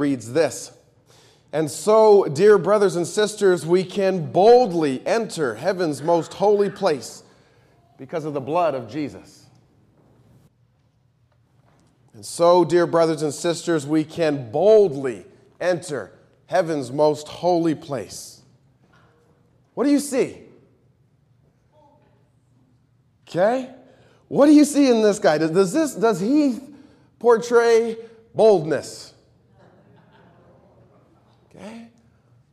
reads this And so, dear brothers and sisters, we can boldly enter heaven's most holy place because of the blood of Jesus. And so, dear brothers and sisters, we can boldly enter heaven's most holy place. What do you see? Okay? What do you see in this guy? Does, this, does he portray boldness? Okay?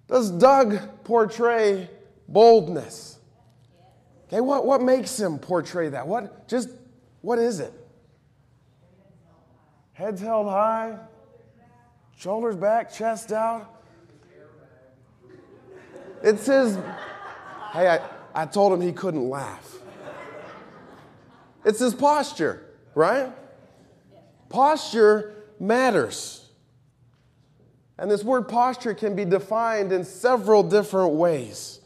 Does Doug portray boldness? Okay, what, what makes him portray that? What just what is it? Heads held high, shoulders back, chest out. It's his. Hey, I, I told him he couldn't laugh. It's his posture, right? Posture matters. And this word posture can be defined in several different ways.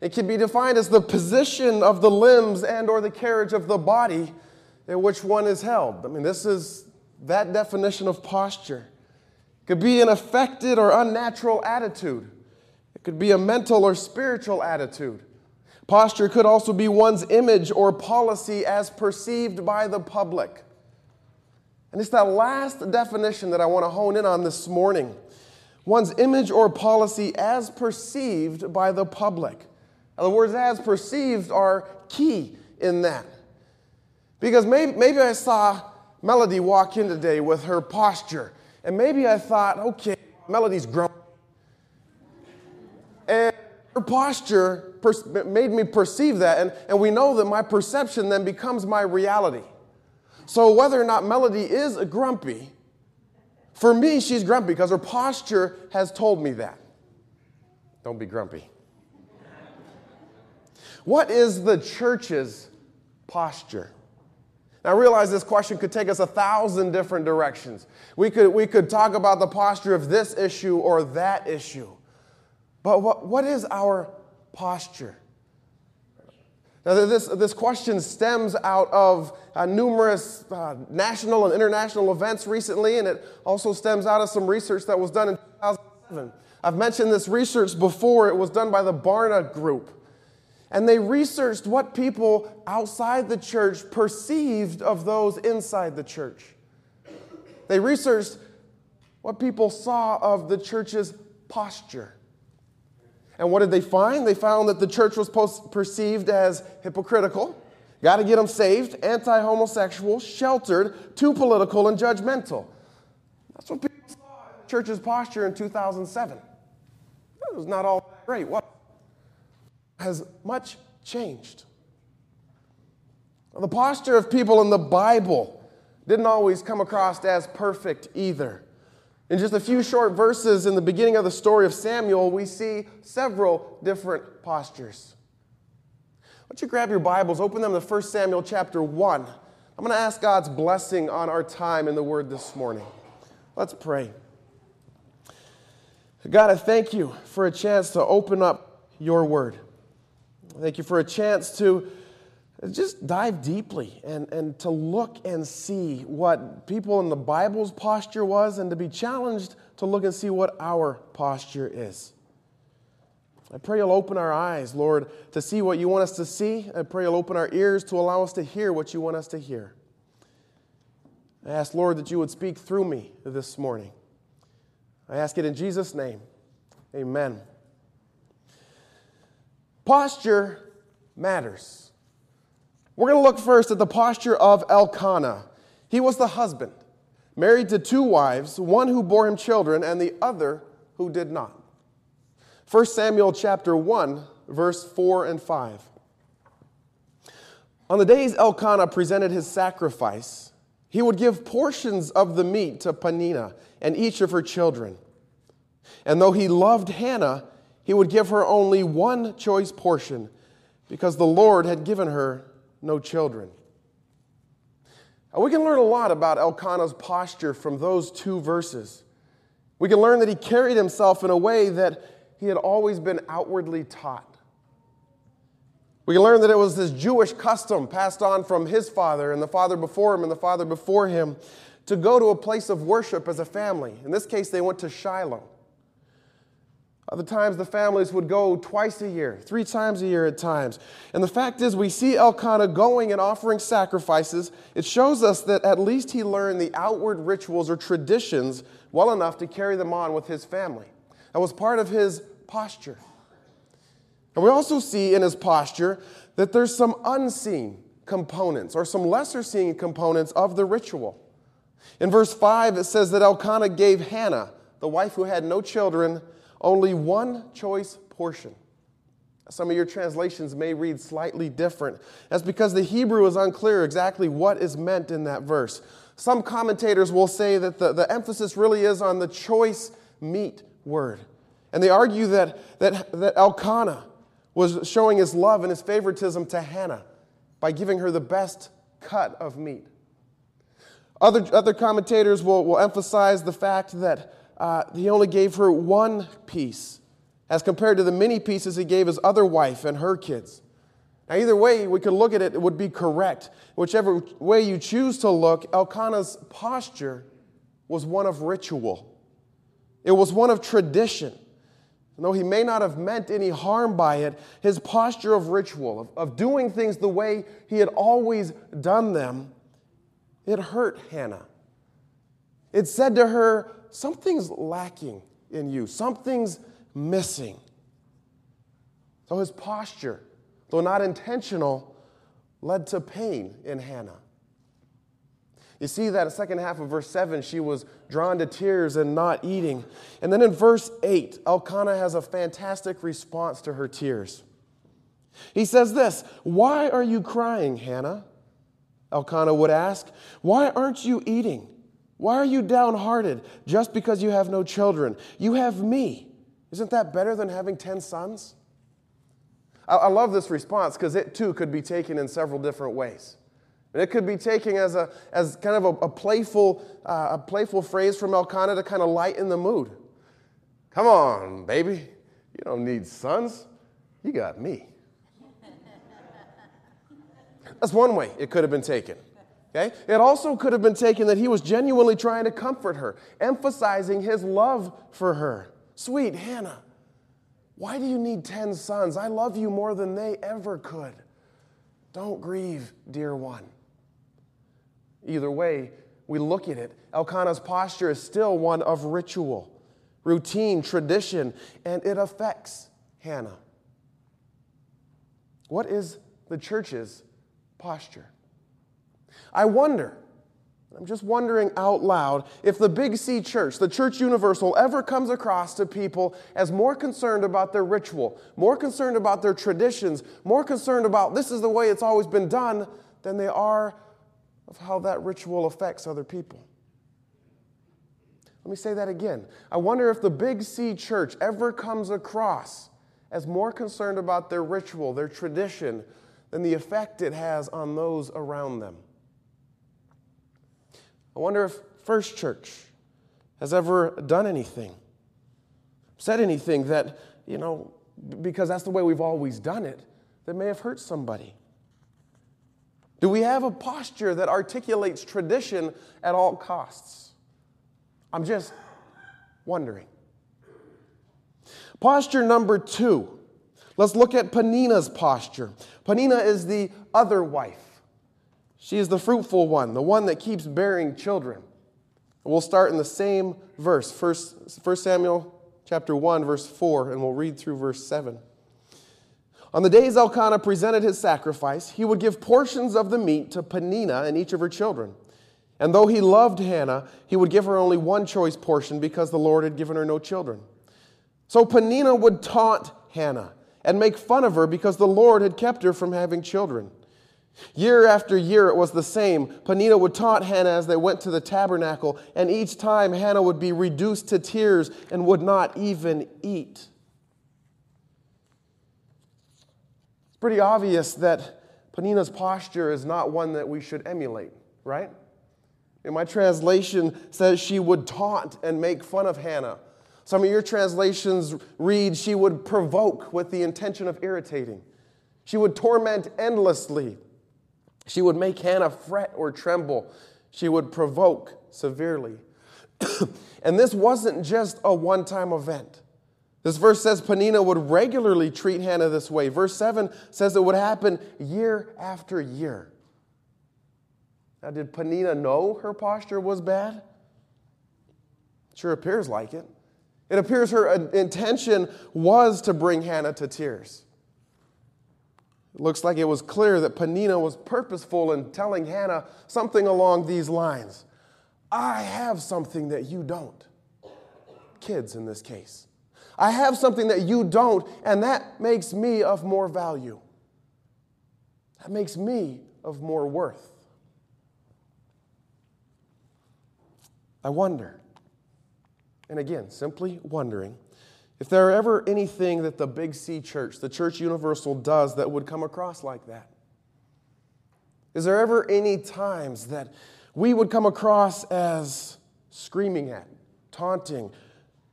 It can be defined as the position of the limbs and or the carriage of the body in which one is held. I mean, this is that definition of posture. It could be an affected or unnatural attitude. It could be a mental or spiritual attitude. Posture could also be one's image or policy as perceived by the public. And it's that last definition that I want to hone in on this morning one's image or policy as perceived by the public. Now, the words as perceived are key in that. Because maybe, maybe I saw Melody walk in today with her posture, and maybe I thought, okay, Melody's grown. And her posture made me perceive that, and, and we know that my perception then becomes my reality. So whether or not Melody is a grumpy, for me, she's grumpy because her posture has told me that. Don't be grumpy. What is the church's posture? Now, I realize this question could take us a thousand different directions. We could, we could talk about the posture of this issue or that issue. But what, what is our posture? Now, this, this question stems out of uh, numerous uh, national and international events recently, and it also stems out of some research that was done in 2007. I've mentioned this research before. It was done by the Barna Group. And they researched what people outside the church perceived of those inside the church. They researched what people saw of the church's posture. And what did they find? They found that the church was perceived as hypocritical, got to get them saved, anti homosexual, sheltered, too political, and judgmental. That's what people saw in the church's posture in 2007. It was not all great. What has much changed? The posture of people in the Bible didn't always come across as perfect either. In just a few short verses in the beginning of the story of Samuel, we see several different postures. Why don't you grab your Bibles, open them to 1 Samuel chapter 1. I'm going to ask God's blessing on our time in the Word this morning. Let's pray. God, I thank you for a chance to open up your Word. Thank you for a chance to just dive deeply and, and to look and see what people in the Bible's posture was and to be challenged to look and see what our posture is. I pray you'll open our eyes, Lord, to see what you want us to see. I pray you'll open our ears to allow us to hear what you want us to hear. I ask, Lord, that you would speak through me this morning. I ask it in Jesus' name. Amen. Posture matters. We're going to look first at the posture of Elkanah. He was the husband, married to two wives, one who bore him children and the other who did not. 1 Samuel chapter 1, verse 4 and 5. On the days Elkanah presented his sacrifice, he would give portions of the meat to Peninnah and each of her children. And though he loved Hannah, he would give her only one choice portion because the Lord had given her no children. we can learn a lot about Elkanah's posture from those two verses. We can learn that he carried himself in a way that he had always been outwardly taught. We can learn that it was this Jewish custom passed on from his father and the father before him and the father before him to go to a place of worship as a family. In this case, they went to Shiloh. Other times, the families would go twice a year, three times a year at times. And the fact is, we see Elkanah going and offering sacrifices. It shows us that at least he learned the outward rituals or traditions well enough to carry them on with his family. That was part of his posture. And we also see in his posture that there's some unseen components or some lesser seen components of the ritual. In verse 5, it says that Elkanah gave Hannah, the wife who had no children, only one choice portion. Some of your translations may read slightly different. That's because the Hebrew is unclear exactly what is meant in that verse. Some commentators will say that the, the emphasis really is on the choice meat word. And they argue that, that, that Elkanah was showing his love and his favoritism to Hannah by giving her the best cut of meat. Other, other commentators will, will emphasize the fact that uh, he only gave her one piece as compared to the many pieces he gave his other wife and her kids. Now, either way we could look at it, it would be correct. Whichever way you choose to look, Elkanah's posture was one of ritual, it was one of tradition. Though he may not have meant any harm by it, his posture of ritual, of, of doing things the way he had always done them, it hurt Hannah. It said to her, Something's lacking in you, something's missing. So his posture, though not intentional, led to pain in Hannah. You see that in the second half of verse 7, she was drawn to tears and not eating. And then in verse 8, Elkanah has a fantastic response to her tears. He says this Why are you crying, Hannah? Elkanah would ask. Why aren't you eating? Why are you downhearted just because you have no children? You have me. Isn't that better than having 10 sons? I, I love this response because it too could be taken in several different ways. And it could be taken as, a, as kind of a, a playful, uh, a playful phrase from Elkanah to kind of lighten the mood. Come on, baby. You don't need sons. You got me. That's one way it could have been taken. Okay? It also could have been taken that he was genuinely trying to comfort her, emphasizing his love for her. Sweet Hannah, why do you need 10 sons? I love you more than they ever could. Don't grieve, dear one. Either way, we look at it. Elkanah's posture is still one of ritual, routine, tradition, and it affects Hannah. What is the church's posture? I wonder, I'm just wondering out loud, if the Big C church, the church universal, ever comes across to people as more concerned about their ritual, more concerned about their traditions, more concerned about this is the way it's always been done than they are of how that ritual affects other people. Let me say that again. I wonder if the Big C church ever comes across as more concerned about their ritual, their tradition, than the effect it has on those around them. I wonder if First Church has ever done anything, said anything that, you know, because that's the way we've always done it, that may have hurt somebody. Do we have a posture that articulates tradition at all costs? I'm just wondering. Posture number two. Let's look at Peninnah's posture. Peninnah is the other wife. She is the fruitful one, the one that keeps bearing children. We'll start in the same verse, 1 Samuel chapter 1, verse 4, and we'll read through verse 7. On the days Elkanah presented his sacrifice, he would give portions of the meat to Peninnah and each of her children. And though he loved Hannah, he would give her only one choice portion because the Lord had given her no children. So Peninnah would taunt Hannah and make fun of her because the Lord had kept her from having children. Year after year, it was the same. Peninnah would taunt Hannah as they went to the tabernacle, and each time Hannah would be reduced to tears and would not even eat. It's pretty obvious that Peninnah's posture is not one that we should emulate, right? In my translation says she would taunt and make fun of Hannah. Some of your translations read she would provoke with the intention of irritating. She would torment endlessly. She would make Hannah fret or tremble. she would provoke severely. and this wasn't just a one time event. This verse says Peninnah would regularly treat Hannah this way. Verse 7 says it would happen year after year. Now, did Peninnah know her posture was bad? Sure appears like it. It appears her intention was to bring Hannah to tears. It looks like it was clear that Peninnah was purposeful in telling Hannah something along these lines I have something that you don't. Kids in this case. I have something that you don't, and that makes me of more value. That makes me of more worth. I wonder, and again, simply wondering, if there are ever anything that the Big C Church, the Church Universal, does that would come across like that. Is there ever any times that we would come across as screaming at, taunting,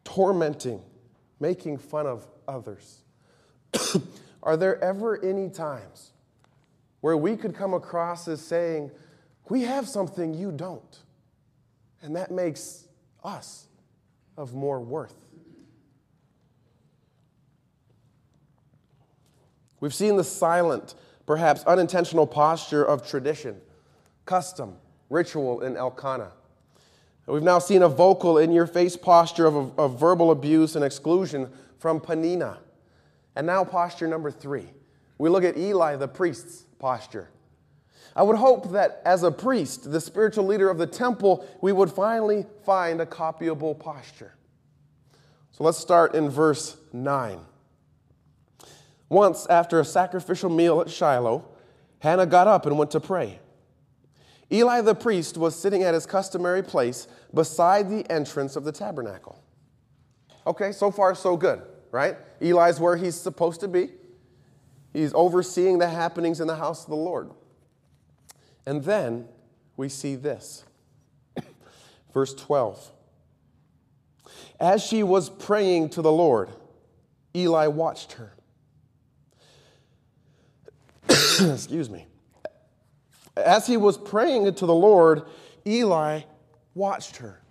tormenting, making fun of others? are there ever any times where we could come across as saying, We have something you don't? And that makes us of more worth. We've seen the silent, perhaps unintentional posture of tradition, custom, ritual in Elkanah. We've now seen a vocal, in your face posture of, of verbal abuse and exclusion from Peninnah. And now, posture number three. We look at Eli, the priest's posture. I would hope that as a priest, the spiritual leader of the temple, we would finally find a copyable posture. So let's start in verse 9. Once, after a sacrificial meal at Shiloh, Hannah got up and went to pray. Eli the priest was sitting at his customary place beside the entrance of the tabernacle. Okay, so far so good, right? Eli's where he's supposed to be. He's overseeing the happenings in the house of the Lord. And then we see this. Verse 12. As she was praying to the Lord, Eli watched her. Excuse me. As he was praying to the Lord, Eli watched her.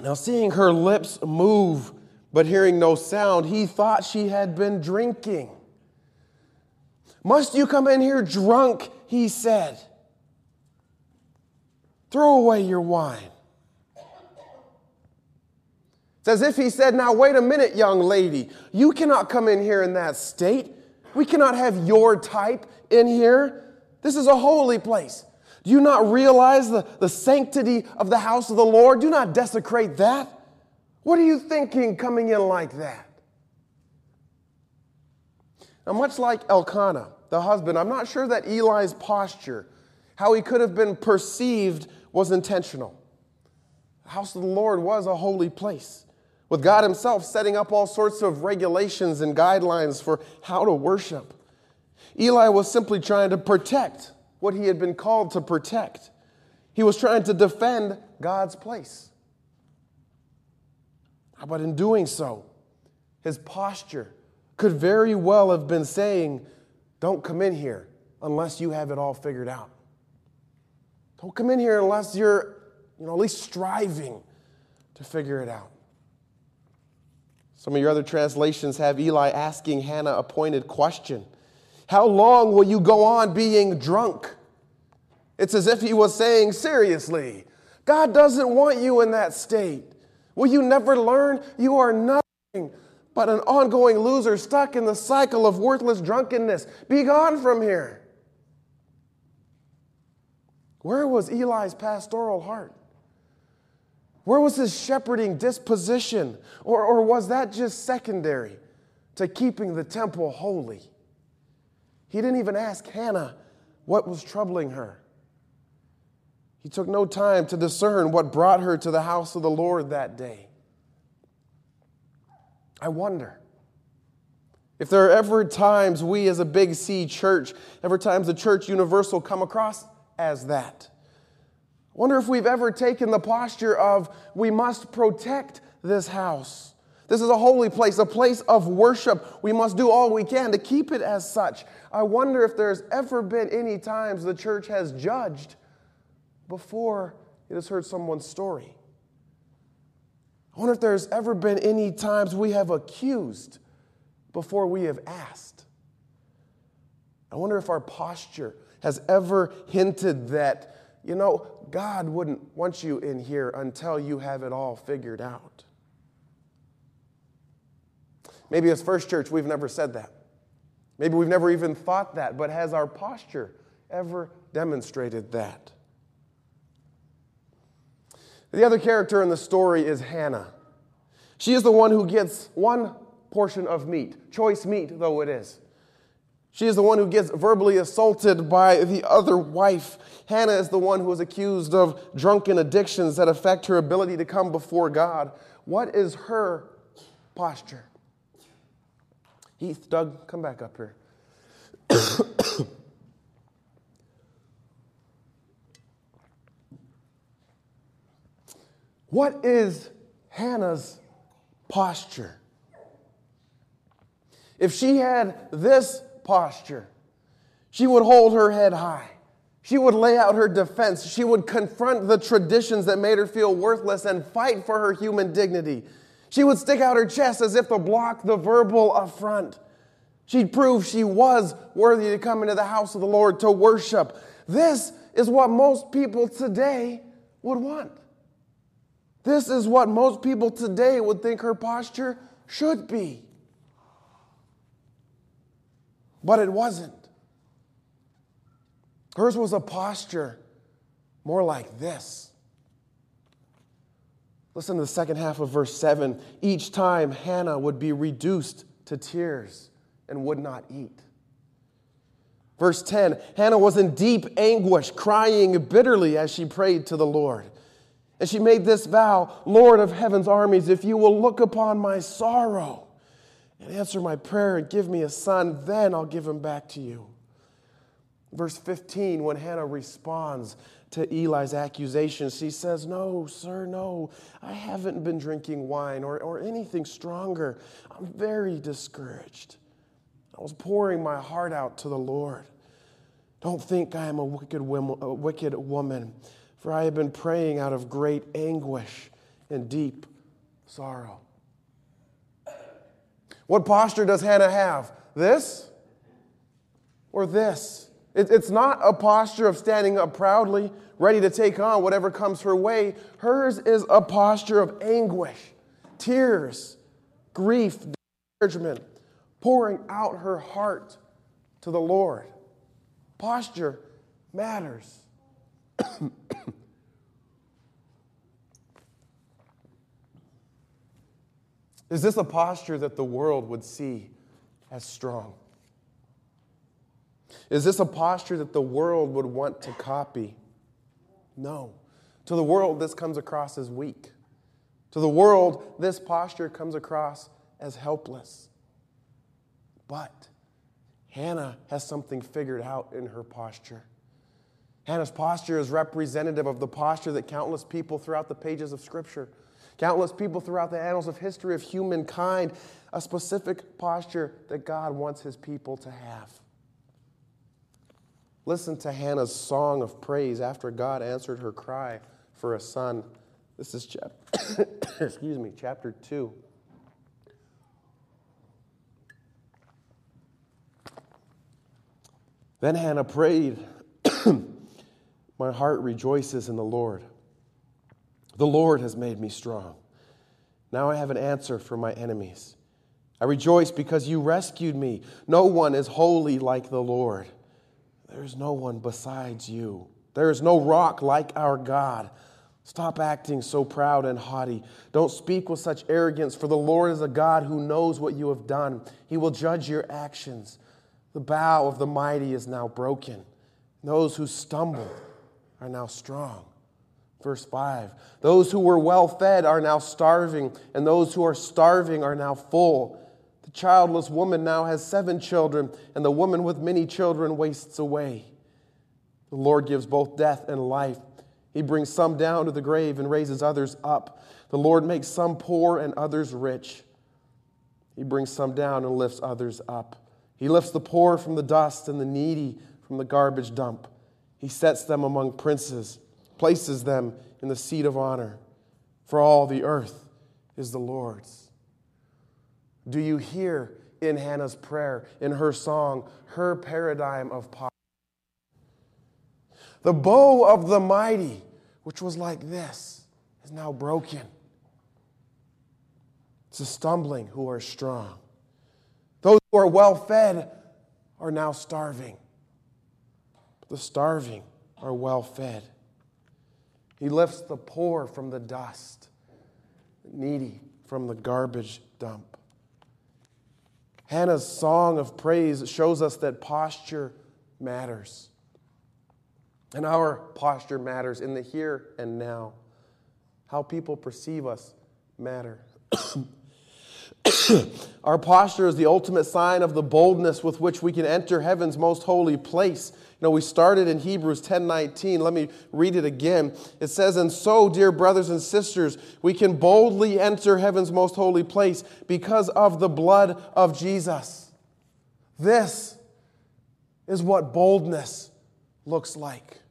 Now, seeing her lips move but hearing no sound, he thought she had been drinking. Must you come in here drunk? He said. Throw away your wine. It's as if he said, Now, wait a minute, young lady. You cannot come in here in that state. We cannot have your type in here. This is a holy place. Do you not realize the, the sanctity of the house of the Lord? Do not desecrate that. What are you thinking coming in like that? Now, much like Elkanah, the husband, I'm not sure that Eli's posture, how he could have been perceived, was intentional. The house of the Lord was a holy place, with God Himself setting up all sorts of regulations and guidelines for how to worship. Eli was simply trying to protect what he had been called to protect. He was trying to defend God's place. But in doing so, his posture could very well have been saying, don't come in here unless you have it all figured out. Don't come in here unless you're, you know, at least striving to figure it out. Some of your other translations have Eli asking Hannah a pointed question How long will you go on being drunk? It's as if he was saying, Seriously, God doesn't want you in that state. Will you never learn? You are nothing but an ongoing loser stuck in the cycle of worthless drunkenness. Be gone from here. Where was Eli's pastoral heart? Where was his shepherding disposition? Or, or was that just secondary to keeping the temple holy? He didn't even ask Hannah what was troubling her. He took no time to discern what brought her to the house of the Lord that day. I wonder if there are ever times we as a Big C church, ever times the church universal come across as that. Wonder if we've ever taken the posture of we must protect this house. This is a holy place, a place of worship. We must do all we can to keep it as such. I wonder if there's ever been any times the church has judged before it has heard someone's story. I wonder if there's ever been any times we have accused before we have asked. I wonder if our posture has ever hinted that, you know, God wouldn't want you in here until you have it all figured out. Maybe as First Church, we've never said that. Maybe we've never even thought that, but has our posture ever demonstrated that? The other character in the story is Hannah. She is the one who gets one portion of meat, choice meat though it is. She is the one who gets verbally assaulted by the other wife. Hannah is the one who is accused of drunken addictions that affect her ability to come before God. What is her posture? Heath, Doug, come back up here. what is Hannah's posture? If she had this posture, she would hold her head high. She would lay out her defense. She would confront the traditions that made her feel worthless and fight for her human dignity. She would stick out her chest as if to block the verbal affront. She'd prove she was worthy to come into the house of the Lord to worship. This is what most people today would want. This is what most people today would think her posture should be. But it wasn't. Hers was a posture more like this. Listen to the second half of verse 7. Each time Hannah would be reduced to tears and would not eat. Verse 10 Hannah was in deep anguish, crying bitterly as she prayed to the Lord. And she made this vow Lord of heaven's armies, if you will look upon my sorrow and answer my prayer and give me a son, then I'll give him back to you. Verse 15, when Hannah responds to Eli's accusations, she says, No, sir, no, I haven't been drinking wine or, or anything stronger. I'm very discouraged. I was pouring my heart out to the Lord. Don't think I am a wicked, a wicked woman, for I have been praying out of great anguish and deep sorrow. What posture does Hannah have? This or this? It, it's not a posture of standing up proudly, ready to take on whatever comes her way. Hers is a posture of anguish, tears, grief, discouragement, pouring out her heart to the Lord. Posture matters. Is this a posture that the world would see as strong? Is this a posture that the world would want to copy? No. To the world, this comes across as weak. To the world, this posture comes across as helpless. But Hannah has something figured out in her posture. Hannah's posture is representative of the posture that countless people throughout the pages of Scripture Countless people throughout the annals of history of humankind, a specific posture that God wants his people to have. Listen to Hannah's song of praise after God answered her cry for a son. This is chapter, excuse me, chapter 2. Then Hannah prayed, My heart rejoices in the Lord. The Lord has made me strong. Now I have an answer for my enemies. I rejoice because you rescued me. No one is holy like the Lord. There is no one besides you. There is no rock like our God. Stop acting so proud and haughty. Don't speak with such arrogance, for the Lord is a God who knows what you have done. He will judge your actions. The bow of the mighty is now broken. Those who stumbled are now strong. Verse 5 Those who were well fed are now starving, and those who are starving are now full. The childless woman now has seven children, and the woman with many children wastes away. The Lord gives both death and life. He brings some down to the grave and raises others up. The Lord makes some poor and others rich. He brings some down and lifts others up. He lifts the poor from the dust and the needy from the garbage dump. He sets them among princes, places them in the seat of honor. For all the earth is the Lord's. Do you hear in Hannah's prayer, in her song, her paradigm of poverty? The bow of the mighty, which was like this, is now broken. It's a stumbling who are strong. Those who are well fed are now starving. But the starving are well fed. He lifts the poor from the dust, the needy from the garbage dump. Hannah's song of praise shows us that posture matters. And our posture matters in the here and now. How people perceive us matter. Our posture is the ultimate sign of the boldness with which we can enter heaven's most holy place. You know, we started in Hebrews 10:19. Let me read it again. It says, "And so, dear brothers and sisters, we can boldly enter heaven's most holy place because of the blood of Jesus." This is what boldness looks like.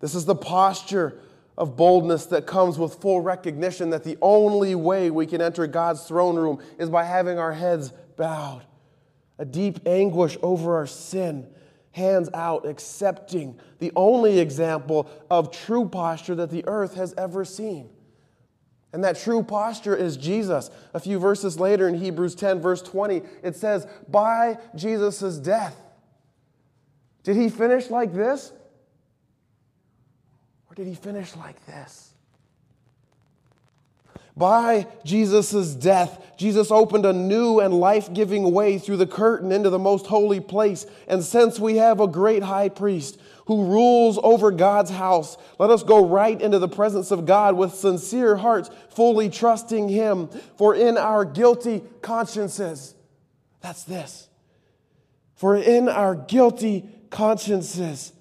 This is the posture of boldness that comes with full recognition that the only way we can enter God's throne room is by having our heads bowed, a deep anguish over our sin, hands out, accepting the only example of true posture that the earth has ever seen. And that true posture is Jesus. A few verses later in Hebrews 10, verse 20, it says, By Jesus' death. Did he finish like this? Or did he finish like this? By Jesus' death, Jesus opened a new and life giving way through the curtain into the most holy place. And since we have a great high priest who rules over God's house, let us go right into the presence of God with sincere hearts, fully trusting Him. For in our guilty consciences, that's this. For in our guilty consciences,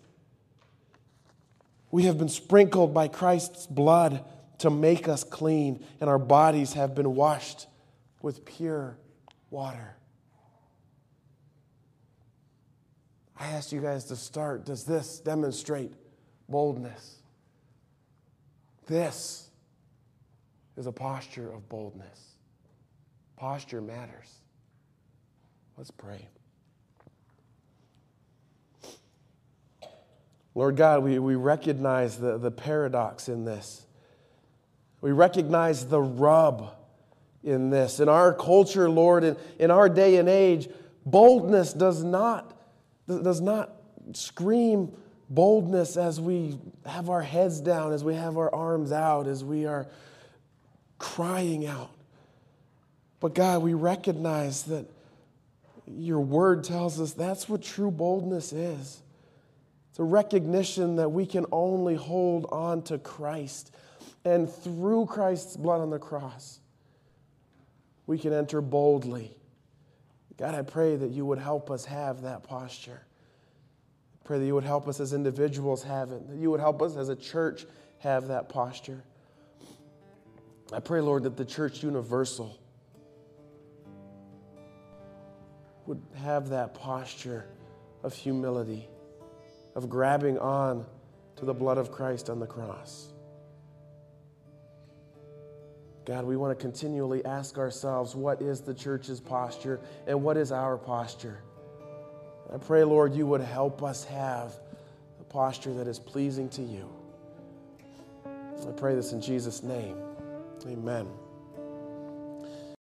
we have been sprinkled by Christ's blood to make us clean, and our bodies have been washed with pure water. I asked you guys to start. Does this demonstrate boldness? This is a posture of boldness. Posture matters. Let's pray. Lord God, we, we recognize the, the paradox in this. We recognize the rub in this. In our culture, Lord, in, in our day and age, boldness does not, does not scream boldness as we have our heads down, as we have our arms out, as we are crying out. But God, we recognize that your word tells us that's what true boldness is. It's a recognition that we can only hold on to Christ. And through Christ's blood on the cross, we can enter boldly. God, I pray that you would help us have that posture. I pray that you would help us as individuals have it, that you would help us as a church have that posture. I pray, Lord, that the church universal would have that posture of humility of grabbing on to the blood of Christ on the cross. God, we want to continually ask ourselves what is the church's posture and what is our posture? I pray, Lord, you would help us have a posture that is pleasing to you. I pray this in Jesus' name. Amen.